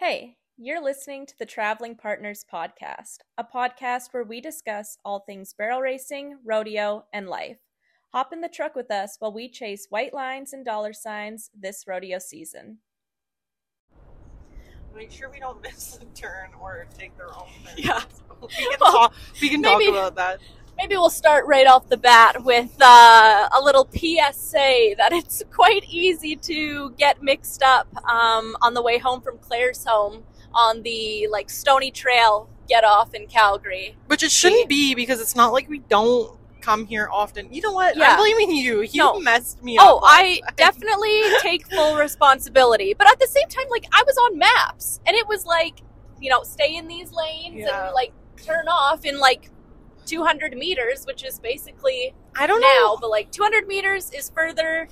Hey, you're listening to the Traveling Partners Podcast, a podcast where we discuss all things barrel racing, rodeo, and life. Hop in the truck with us while we chase white lines and dollar signs this rodeo season. Make sure we don't miss a turn or take the wrong turn. Yeah. we can Well, talk. We can talk about that. Maybe we'll start right off the bat with uh, a little PSA that it's quite easy to get mixed up um, on the way home from Claresholm on the like Stoney Trail get off in Calgary. Which it shouldn't be because it's not like we don't come here often. You know what? Yeah. I'm blaming you. You No. messed me up. Oh, I definitely take full responsibility, but at the same time, like I was on maps and it was like, you know, stay in these lanes Yeah. and like turn off in like 200 meters, which is basically I don't now, know. but like 200 meters is further.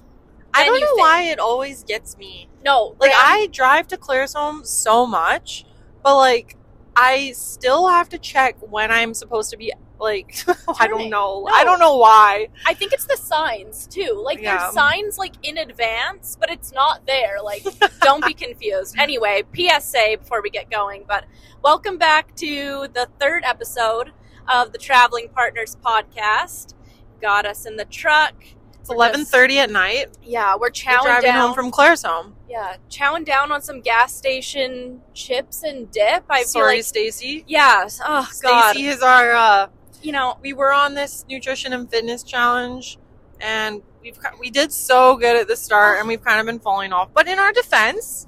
I don't know think. why it always gets me. No, Like I drive to Claresholm so much, but like I still have to check when I'm supposed to be like I don't know. No. I don't know why. I think it's the signs too. Like Yeah. there's signs like in advance, but it's not there. Like don't be confused. Anyway, PSA before we get going, but welcome back to the third episode of the Traveling Partners podcast. Got us in the truck. It's We're eleven thirty at night. Yeah, we're We're chowing driving down home from Claresholm. yeah, chowing down on some gas station chips and dip. I Sorry, like Stacy. yeah. Oh God. Stacy is our uh You know, we were on this nutrition and fitness challenge and we've we did so good at the start and we've kind of been falling off but in our defense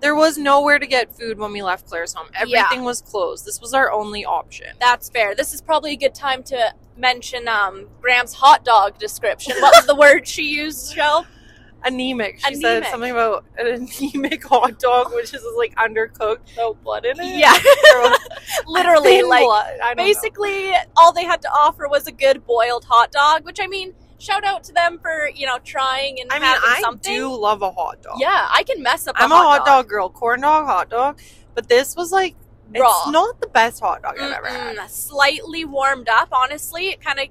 there was nowhere to get food when we left Claresholm everything was closed this was our only option That's fair. This is probably a good time to mention um, Graham's hot dog description. What was the word she used, Shell? anemic she said something about an anemic hot dog which is like undercooked no blood in it Yeah, literally, like. I know. basically all they had to offer was a good boiled hot dog. Which I mean, shout out to them for you know trying and i mean i something. do love a hot dog Yeah, I can mess up. i'm a hot dog girl corn dog hot dog but this was like raw. it's not the best hot dog i've ever had Mm-mm, slightly warmed up. Honestly, it kind of,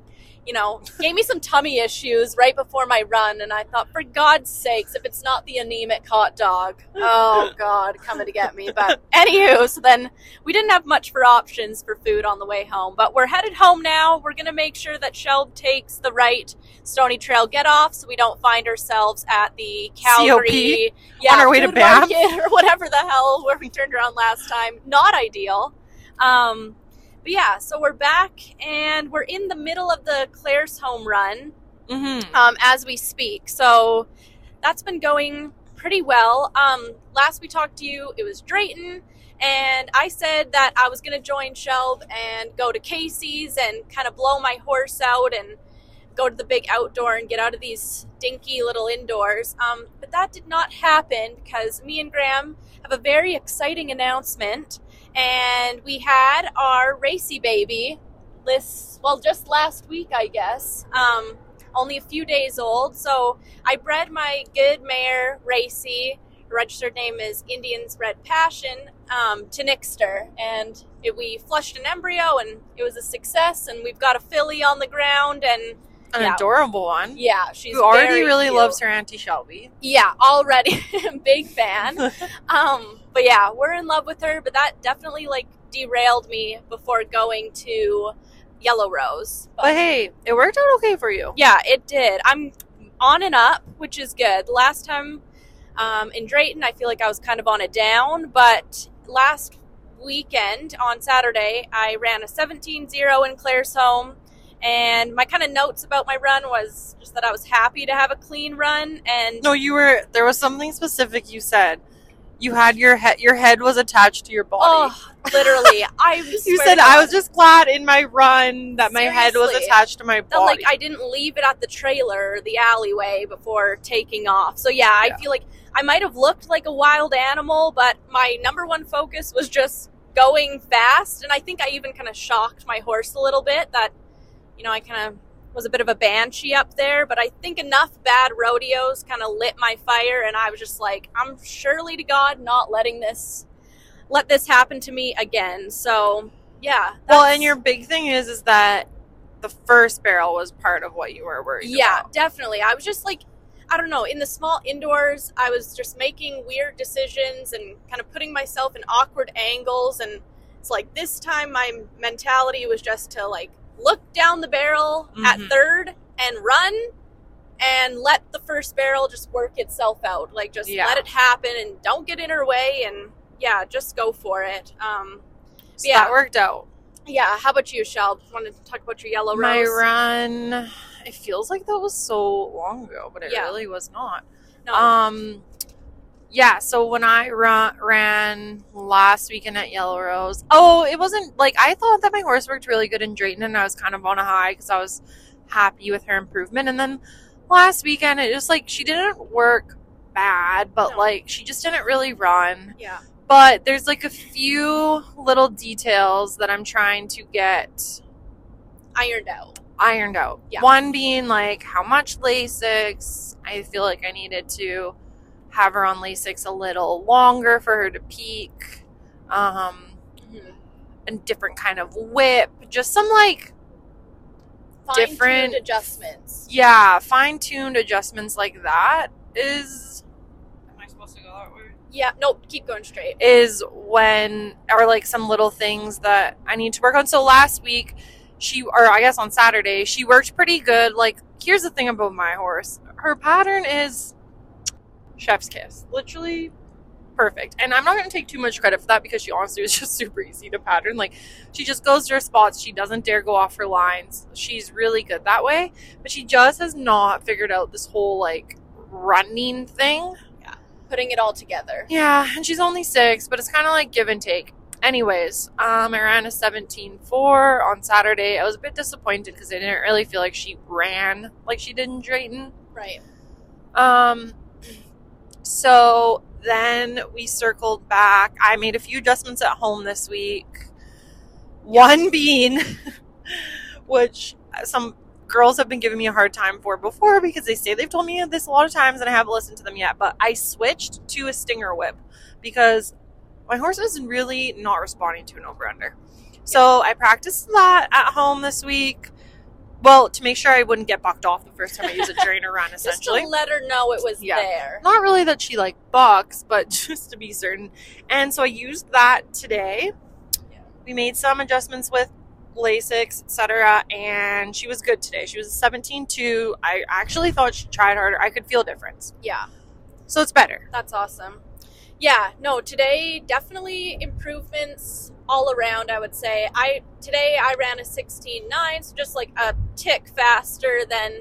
you know, gave me some tummy issues right before my run, and I thought, for God's sakes, if it's not the anemic hot dog, oh God, coming to get me. But anywho, so then we didn't have much for options for food on the way home, but we're headed home now. We're gonna make sure that Shelb takes the right Stoney Trail get off, so we don't find ourselves at the Calgary, yeah, On our way to Banff? or whatever the hell where we turned around last time. Not ideal. Um, but yeah, so we're back and we're in the middle of the Claresholm run mm-hmm. um, as we speak. So that's been going pretty well. Um, last we talked to you, it was Drayton, and I said that I was going to join Shelb and go to Casey's and kind of blow my horse out and go to the big outdoor and get out of these dinky little indoors. Um, but that did not happen because me and Graham have a very exciting announcement, and we had our racy baby. This well, just last week, I guess. Um, only a few days old. So I bred my good mare, Racy. Her registered name is Indian's Red Passion, um, to Nixter. And it, we flushed an embryo and it was a success. And we've got a filly on the ground. And an Yeah. adorable one yeah, she's who already really cute. loves her auntie Shelby. Yeah, already big fan. um, but yeah, we're in love with her. But that definitely like derailed me before going to Yellow Rose. But hey, it worked out okay for you. Yeah, it did. I'm on and up, which is good. Last time um, in Drayton, I feel like I was kind of on a down, but last weekend on Saturday, I ran a 17 0 in Claresholm. And my kind of notes about my run was just that I was happy to have a clean run. And No, you were. There was something specific you said. You had your head. Your head was attached to your body. oh, literally, I you said I was just glad in my run that my head was attached to my that body. like I didn't leave it at the trailer, the alleyway before taking off. So yeah, I Yeah. feel like I might have looked like a wild animal, but my number one focus was just going fast, and I think I even kind of shocked my horse a little bit. That you know I kind of was a bit of a banshee up there, but I think enough bad rodeos kind of lit my fire, and I was just like, I'm surely to God not letting this let this happen to me again. So yeah, well, and your big thing is, is that the first barrel was part of what you were worried yeah about. definitely i was just like I don't know, in the small indoors, I was just making weird decisions and kind of putting myself in awkward angles. And it's like this time my mentality was just to like look down the barrel at Mhm. third and run and let the first barrel just work itself out. Like just Yeah. let it happen and don't get in her way and yeah, just go for it. Um, So Yeah. that worked out. yeah, how about you, Shell? Wanted to talk about your yellow My run, it feels like that was so long ago, but it Yeah. really was not. No. Um, yeah. So when I run, ran last weekend at Yellow Rose, oh, it wasn't like I thought that my horse worked really good in Drayton, and I was kind of on a high because I was happy with her improvement. And then last weekend, it just like she didn't work bad, but No. like she just didn't really run. yeah. But there's like a few little details that I'm trying to get Ironed out. ironed out. Yeah. One being like how much Lasix. I feel like I needed to have her on Lasix a little longer for her to peak. Um, a different kind of whip. Just some like Fine-tuned Different- adjustments. yeah, fine tuned adjustments like that is. Am I supposed to go that way? Yeah, nope, keep going straight. is when or like some little things that I need to work on. So last week she or I guess on Saturday she worked pretty good. Like here's the thing about my horse. Her pattern is chef's kiss. Literally perfect. And I'm not going to take too much credit for that because she honestly was just super easy to pattern. Like she just goes to her spots. She doesn't dare go off her lines. She's really good that way, but she just has not figured out this whole like running thing. Yeah. Putting it all together. Yeah, and she's only six, but it's kind of like give and take. Anyways, um, I ran a 17.4 on Saturday. I was a bit disappointed because I didn't really feel like she ran like she did in Drayton. Right. Um, so then we circled back. I made a few adjustments at home this week. One being, which some girls have been giving me a hard time for before because they say they've told me this a lot of times and I haven't listened to them yet. But I switched to a stinger whip because my horse is really not responding to an over under. So I practiced that at home this week. Well, to make sure I wouldn't get bucked off the first time I use a trainer run, Just essentially to let her know it was Yeah. there. not really that she like bucks, but just to be certain. And so I used that today. Yeah. We made some adjustments with Lasix, etc. And she was good today. She was a 17.2. I actually thought she tried harder. I could feel a difference. Yeah, So it's better. that's awesome. Yeah, no, today definitely improvements all around, I would say. I today I ran a 16.9, so just like a tick faster than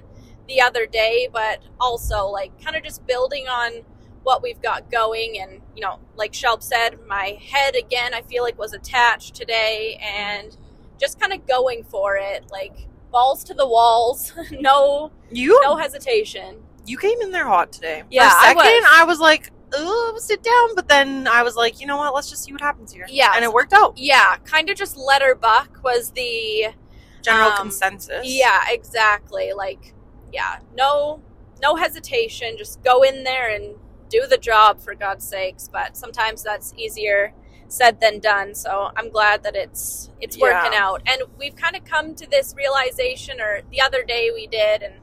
the other day, but also like kind of just building on what we've got going and you know, like Shelb said, my head again I feel like was attached today and just kind of going for it, like balls to the walls, no You no hesitation. you came in there hot today. Yeah, For a I second, was. I was like, oh, sit down. But then I was like, you know what? Let's just see what happens here. Yeah. And it worked out. Yeah, kind of just let her buck was the General Um, consensus. Yeah, exactly. Like, yeah, no, no hesitation. Just go in there and do the job for God's sakes. But sometimes that's easier said than done. So I'm glad that it's it's working Yeah. out. And we've kind of come to this realization, or the other day we did, and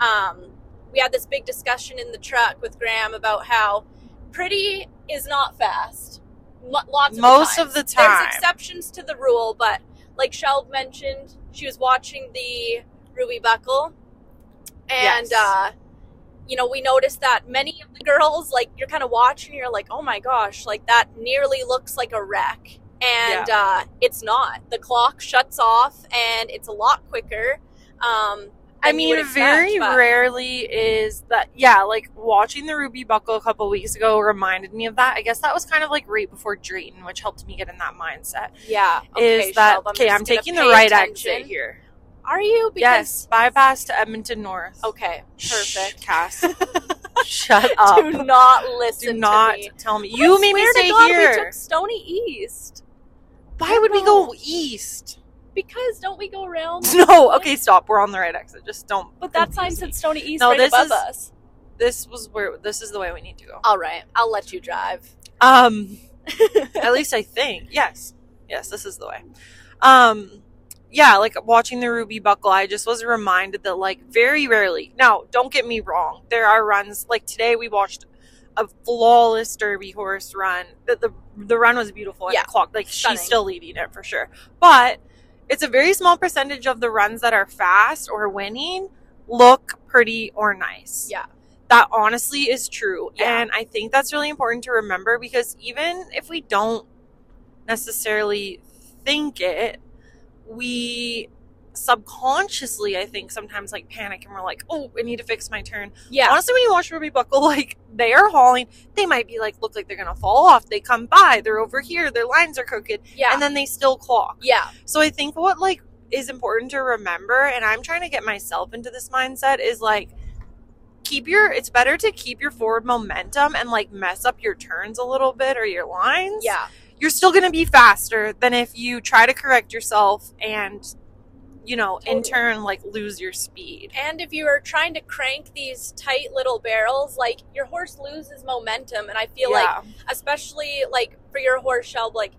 um, we had this big discussion in the truck with Graham about how pretty is not fast. Lo- Lots of Most the of the time. There's exceptions to the rule, but like Shelb mentioned, she was watching the Ruby Buckle, and Yes. uh, you know we noticed that many of the girls, like you're kind of watching, you're like, oh my gosh, like that nearly looks like a wreck, and uh, it's not. The clock shuts off, and it's a lot quicker. Um, I mean, very but- rarely is that. Yeah, like watching the Ruby Buckle a couple weeks ago reminded me of that. I guess that was kind of like right before Drayton, which helped me get in that mindset. Yeah. Okay, is that Shelb, I'm okay? I'm taking the right attention. exit here. Are you? yes, bypass to Edmonton North. Okay. Shh, Perfect. Cass. Shut up. Do not listen. Do not me. tell me. You made me stay God, here. We took Stoney East Why would we go east? Because don't we go around? No. Okay, stop. We're on the right exit. Just don't. But that sign said Stoney East No, right this above is- us. This was where. This is the way we need to go. All right, I'll let you drive. Um, at least I think. Yes. Yes, this is the way. Um, yeah, like watching the Ruby Buckle, I just was reminded that like very rarely. Now, don't get me wrong. There are runs like today we watched a flawless Derby horse run. The the, the run was beautiful and Yeah. clock like Stunning. she's still leading it for sure. But it's a very small percentage of the runs that are fast or winning look pretty or nice. Yeah. That honestly is true. Yeah. And I think that's really important to remember because even if we don't necessarily think it, we subconsciously, I think, sometimes like panic and we're like, oh, I need to fix my turn. Yeah. Honestly, when you watch Ruby Buckle, like they are hauling, they might be like, look like they're gonna fall off. They come by, they're over here, their lines are crooked, Yeah. and then they still clock. yeah. So I think what like is important to remember, and I'm trying to get myself into this mindset, is like keep your it's better to keep your forward momentum and like mess up your turns a little bit or your lines. Yeah. You're still gonna be faster than if you try to correct yourself and you know, in turn like lose your speed. And if you are trying to crank these tight little barrels, like your horse loses momentum. And I feel like, especially like for your horse, Shelb, like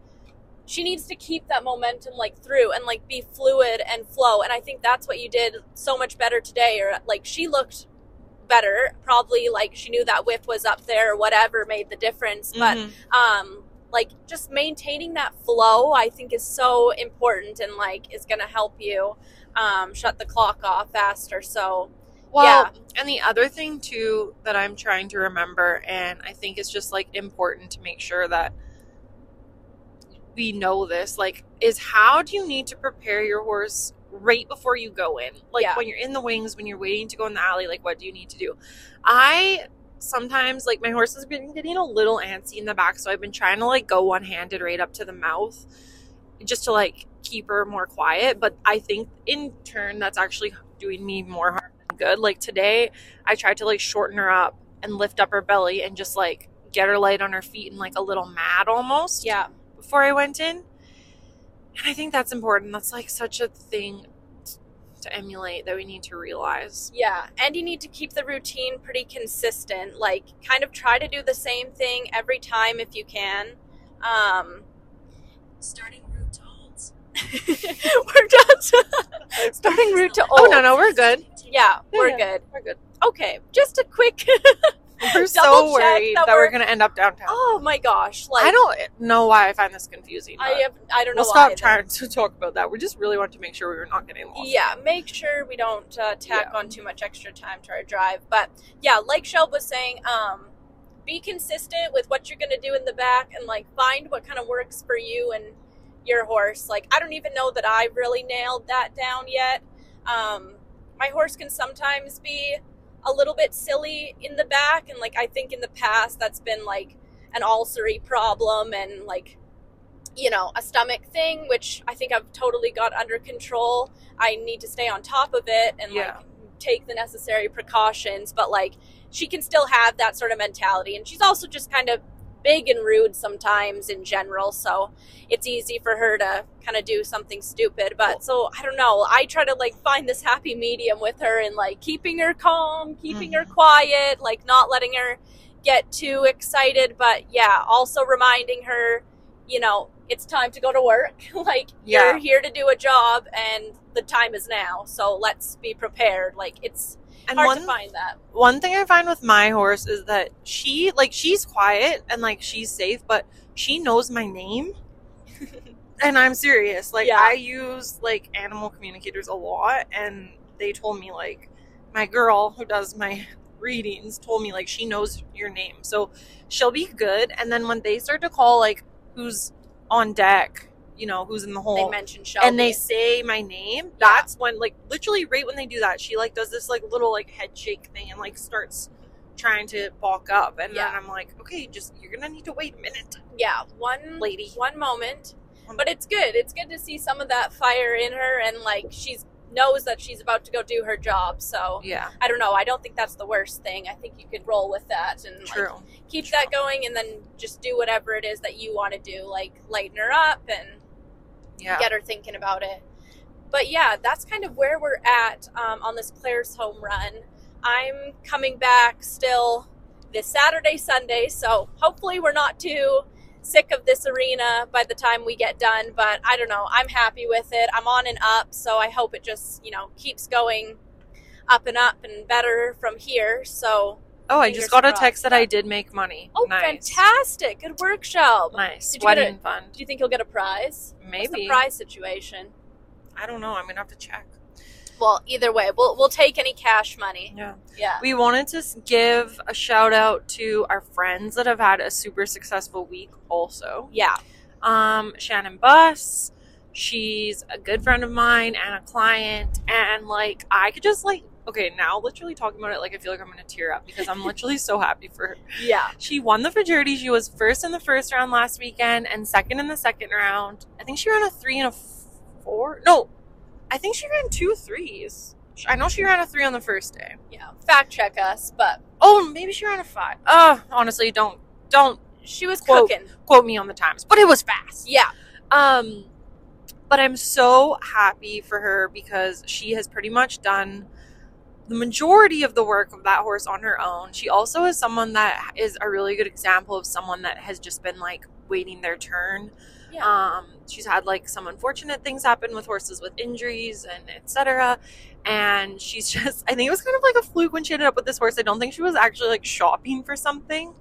she needs to keep that momentum like through and like be fluid and flow. And I think that's what you did so much better today. Or like she looked better, probably like she knew that whip was up there or whatever made the difference. But Mhm. um like just maintaining that flow i think is so important and like is going to help you um shut the clock off faster so Well, Yeah. and the other thing too that I'm trying to remember, and I think it's just like important to make sure that we know this, like, is how do you need to prepare your horse right before you go in? Like Yeah. when you're in the wings, when you're waiting to go in the alley, like what do you need to do? I sometimes like my horse has been getting a little antsy in the back, so I've been trying to like go one handed right up to the mouth just to like keep her more quiet. But I think in turn that's actually doing me more harm than good. Like today, I tried to like shorten her up and lift up her belly and just like get her light on her feet and like a little mad almost yeah before I went in. And I think that's important. That's like such a thing to emulate that we need to realize. yeah and you need to keep the routine pretty consistent like kind of try to do the same thing every time if you can um Starting route to Halts. we're just starting route to Oh no, no, we're good. yeah we're Yeah, good We're good. okay just a quick We're so worried that that, we're, we're- gonna end up downtown. oh my gosh like I don't know why I find this confusing. i have i don't know we'll stop either. trying to talk about that. We just really want to make sure we were not getting lost. Yeah, make sure we don't uh, tack Yeah. on too much extra time to our drive. But yeah, like Shelb was saying, um, be consistent with what you're going to do in the back and like find what kind of works for you and your horse. Like, I don't even know that I really nailed that down yet. Um, my horse can sometimes be a little bit silly in the back, and like I think in the past that's been like an ulcery problem and like you know a stomach thing, which I think I've totally got under control. I need to stay on top of it and Yeah. like take the necessary precautions, but like she can still have that sort of mentality, and she's also just kind of big and rude sometimes in general, so it's easy for her to kind of do something stupid. But so I don't know. I try to like find this happy medium with her and like keeping her calm, keeping her mm-hmm. quiet, like not letting her get too excited. But yeah, also reminding her, you know, it's time to go to work. like Yeah. you're here to do a job and the time is now. So let's be prepared. Like it's And hard one to find that. one thing I find with my horse is that she like she's quiet and like she's safe, but she knows my name. and I'm serious. Like Yeah. I use like animal communicators a lot and they told me like my girl who does my readings told me like she knows your name. So she'll be good and then when they start to call like who's on deck, you know, who's in the hole They mention Shelby. and they say my name, that's when like literally right when they do that, she like does this like little like head shake thing and like starts trying to balk up and Yeah. then I'm like, okay, just you're gonna need to wait a minute, yeah, one lady. one moment. But it's good. It's good to see some of that fire in her and like she's knows that she's about to go do her job. So Yeah, I don't know. I don't think that's the worst thing. I think you could roll with that and like, keep True. that going and then just do whatever it is that you want to do, like lighten her up and Yeah. get her thinking about it. But yeah, that's kind of where we're at um, on this Claresholm run. I'm coming back still this Saturday, Sunday, so hopefully we're not too sick of this arena by the time we get done, but I don't know. I'm happy with it. I'm on and up, so I hope it just, you know, keeps going up and up and better from here. So, Oh, I just got a text that. I did make money. oh, nice. fantastic. Good work, Shelb. Nice. Did you Wedding it? fund. Do you think you'll get a prize? What's the Maybe. prize situation? I don't know. I'm gonna have to check. Well, either way, we'll we'll take any cash money. Yeah. Yeah. We wanted to give a shout out to our friends that have had a super successful week also. Yeah. Um, Shannon Buss, she's a good friend of mine and a client, and like I could just like okay, now literally talking about it, like I feel like I'm gonna tear up because I'm literally so happy for her. Yeah. She won the Futurity. She was first in the first round last weekend and second in the second round. I think she ran a three and a four. No, I think she ran two threes. I know she ran a three on the first day. Yeah. Fact check us, but Oh, maybe she ran a five. Uh, honestly, don't don't she was Quote. cooking. quote me on the times, but it was fast. Yeah. Um, but I'm so happy for her because she has pretty much done the majority of the work of that horse on her own. She also is someone that is a really good example of someone that has just been like waiting their turn. Yeah. Um, she's had like some unfortunate things happen with horses with injuries and etc. And she's just, I think it was kind of like a fluke when she ended up with this horse. I don't think she was actually like shopping for something.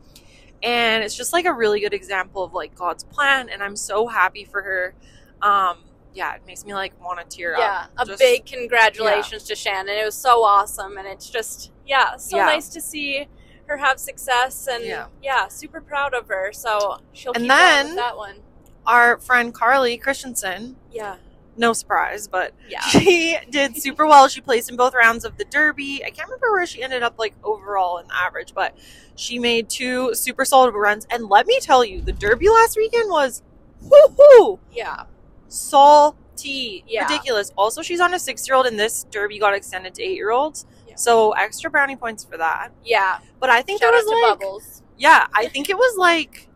And it's just like a really good example of like God's plan. And I'm so happy for her. Um, yeah, it makes me like want to tear yeah. up. A Just- big congratulations to Shannon. It was so awesome, and it's just yeah, so Yeah. nice to see her have success, and Yeah. yeah, super proud of her. So she'll And then- with that one. Our friend Carly Christensen, Yeah. no surprise, but Yeah. she did super well. She placed in both rounds of the Derby. I can't remember where she ended up like overall in the average, but she made two super solid runs. And let me tell you, the Derby last weekend was whoo Yeah. Salty, Yeah. ridiculous. Also, she's on a six year old, and this Derby got extended to eight year olds. Yeah. So extra brownie points for that. Yeah. But I think Shout out was to like Bubbles. yeah, I think it was like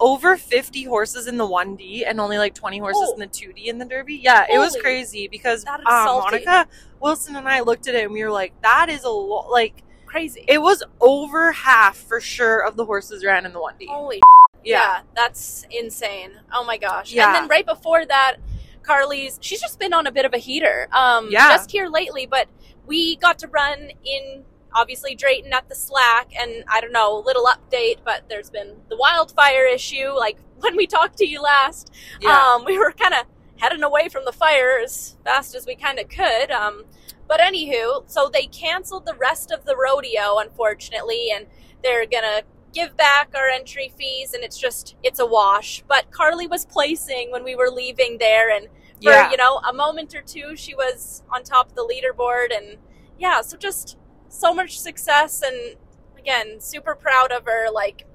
over 50 horses in the 1D and only like 20 horses Oh. in the 2D in the Derby. Yeah, it was crazy because um. Monica Wilson and I looked at it and we were like, that is a lot. Like, Crazy. it was over half for sure of the horses ran in the 1D. Holy yeah. yeah, that's insane. Oh my gosh. Yeah. And then right before that, Carly's she's just been on a bit of a heater. Um Yeah. just here lately, but we got to run in obviously Drayton at the slack and I don't know, little update, but there's been the wildfire issue. Like when we talked to you last, Yeah. um, we were kind of heading away from the fire as fast as we kind of could. Um, but anywho, so they canceled the rest of the rodeo, unfortunately, and they're gonna give back our entry fees, and it's just it's a wash. But Carly was placing when we were leaving there, and for yeah. you know a moment or two, she was on top of the leaderboard, and yeah, so just so much success, and again, super proud of her. Like,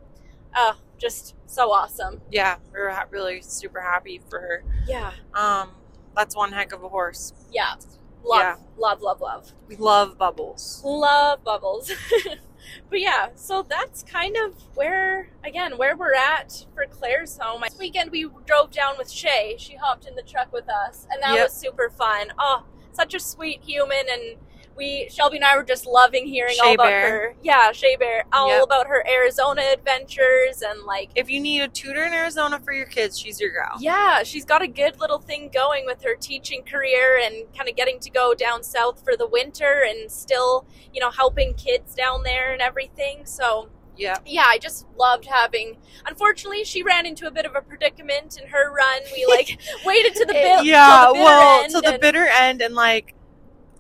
uh, just so awesome. yeah. we're ha- really super happy for her. Yeah. Um, that's one heck of a horse. Yeah. Love, Yeah. love, love, love. We love Bubbles. Love bubbles. but yeah, so that's kind of where, again, where we're at for Claresholm. This weekend we drove down with Shay. She hopped in the truck with us, and that Yep. was super fun. Oh, such a sweet human, and we, Shelby and I were just loving hearing all about Bear. her. Yeah, Shay Bear. All Yep. about her Arizona adventures and like If you need a tutor in Arizona for your kids, she's your girl. Yeah, she's got a good little thing going with her teaching career and kind of getting to go down south for the winter and still, you know, helping kids down there and everything. So, Yeah. yeah, I just loved having. Unfortunately, she ran into a bit of a predicament in her run. We like waited to the bit. yeah, the bitter well, end to the bitter end, and like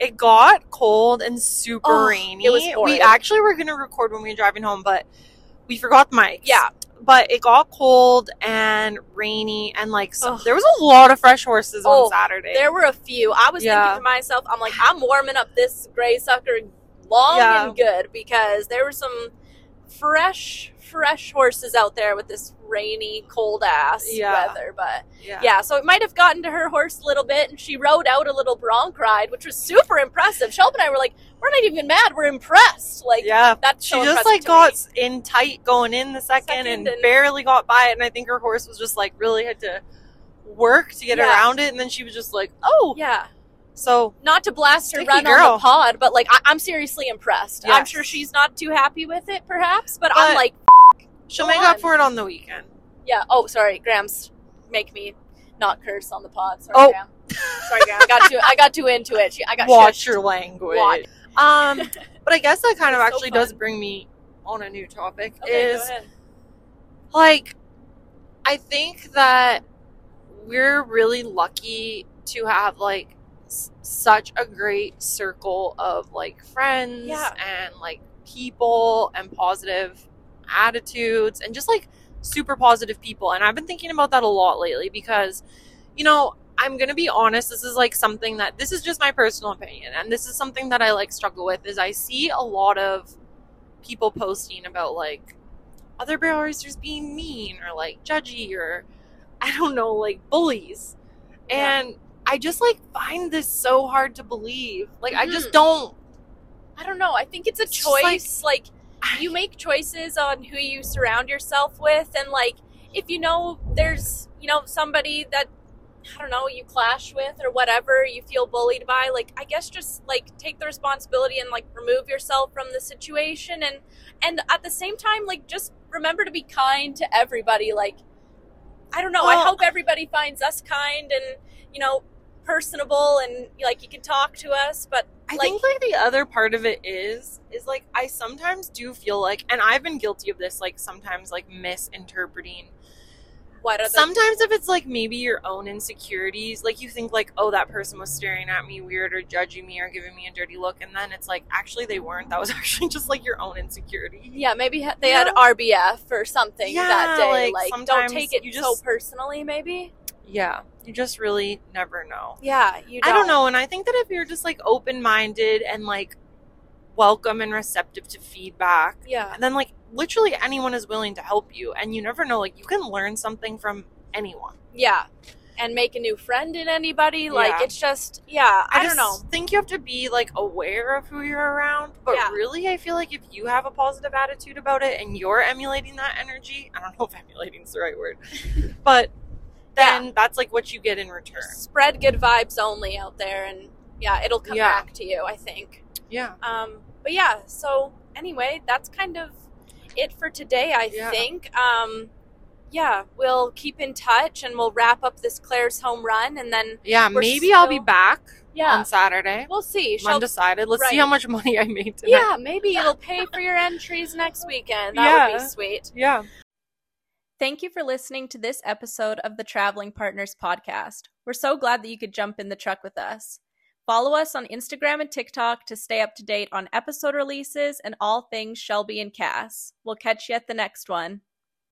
it got cold and super Oh, rainy. it was we actually were gonna record when we were driving home, but we forgot the mics. Yeah, but it got cold and rainy, and like so, there was a lot of fresh horses Oh, on Saturday. there were a few. I was Yeah. thinking to myself, I'm like, I'm warming up this gray sucker long Yeah. and good because there were some fresh, fresh horses out there with this rainy, cold ass Yeah. weather. But yeah. yeah, so it might have gotten to her horse a little bit, and she rode out a little bronc ride, which was super impressive. Shelby and I were like, we're not even mad, we're impressed. Like, yeah. that's She so just like got me. in tight going in the second, Second and, and- barely got by it, and I think her horse was just like really had to work to get Yeah. around it, and then she was just like, oh, Yeah, so not to blast her run on the pod, but like I- I'm seriously impressed. I'm sure she's not too happy with it, perhaps, but, I'm like, she'll make up for it on the weekend. Yeah. Oh, sorry. Grams make me not curse on the pod. Sorry, Oh. Graham. Sorry, Graham. I got too. I got too into it. I got Watch shushed. your language. Watch. Um, but I guess that kind of so actually does bring me on a new topic. Okay, is like I think that we're really lucky to have like such a great circle of like friends Yeah. and like people and positive attitudes and just like super positive people and I've been thinking about that a lot lately because you know I'm going to be honest this is like something that this is just my personal opinion and this is something that I like struggle with is I see a lot of people posting about like other barrel racers being mean or like judgy or I don't know, like bullies. Yeah. And I just like find this so hard to believe. Like I just Mhm. don't I don't know. I think it's a It's just like- choice. Like, you make choices on who you surround yourself with, and like if you know there's you know somebody that I don't know you clash with or whatever you feel bullied by, like I guess just like take the responsibility and like remove yourself from the situation, and and at the same time like just remember to be kind to everybody. Like I don't know. I hope everybody finds us kind and you know personable and like you can talk to us, but I Like- think like the other part of it is is like I sometimes do feel like and I've been guilty of this like sometimes like misinterpreting what the sometimes if it's like maybe your own insecurities like you think like oh that person was staring at me weird or judging me or giving me a dirty look and then it's like actually they weren't that was actually just like your own insecurity Yeah, maybe they had? RBF or something Yeah, that day. like, Like, don't take it you so personally. Maybe. Yeah you just really never know Yeah, you. I don't know and I think that if you're just like open-minded and like welcome and receptive to feedback Yeah, then like literally anyone is willing to help you and you never know like you can learn something from anyone yeah, and make a new friend in anybody. Like Yeah. it's just yeah. I, don't just know. think you have to be like aware of who you're around but Yeah. really i feel like if you have a positive attitude about it and you're emulating that energy i don't know if emulating is the right word but then that's like what you get in return Spread good vibes only out there, and yeah, it'll come Yeah. back to you. I think. yeah Um, but yeah. So anyway, that's kind of it for today. I Yeah. think. Um, yeah, we'll keep in touch and we'll wrap up this Claresholm run, and then yeah maybe i'll be back yeah, on saturday we'll see. She'll undecided let's see how much money i made tonight Yeah, maybe it'll pay for your entries next weekend. That would be sweet. yeah Thank you for listening to this episode of the Traveling Partners podcast. We're so glad that you could jump in the truck with us. Follow us on Instagram and TikTok to stay up to date on episode releases and all things Shelby and Cass. We'll catch you at the next one.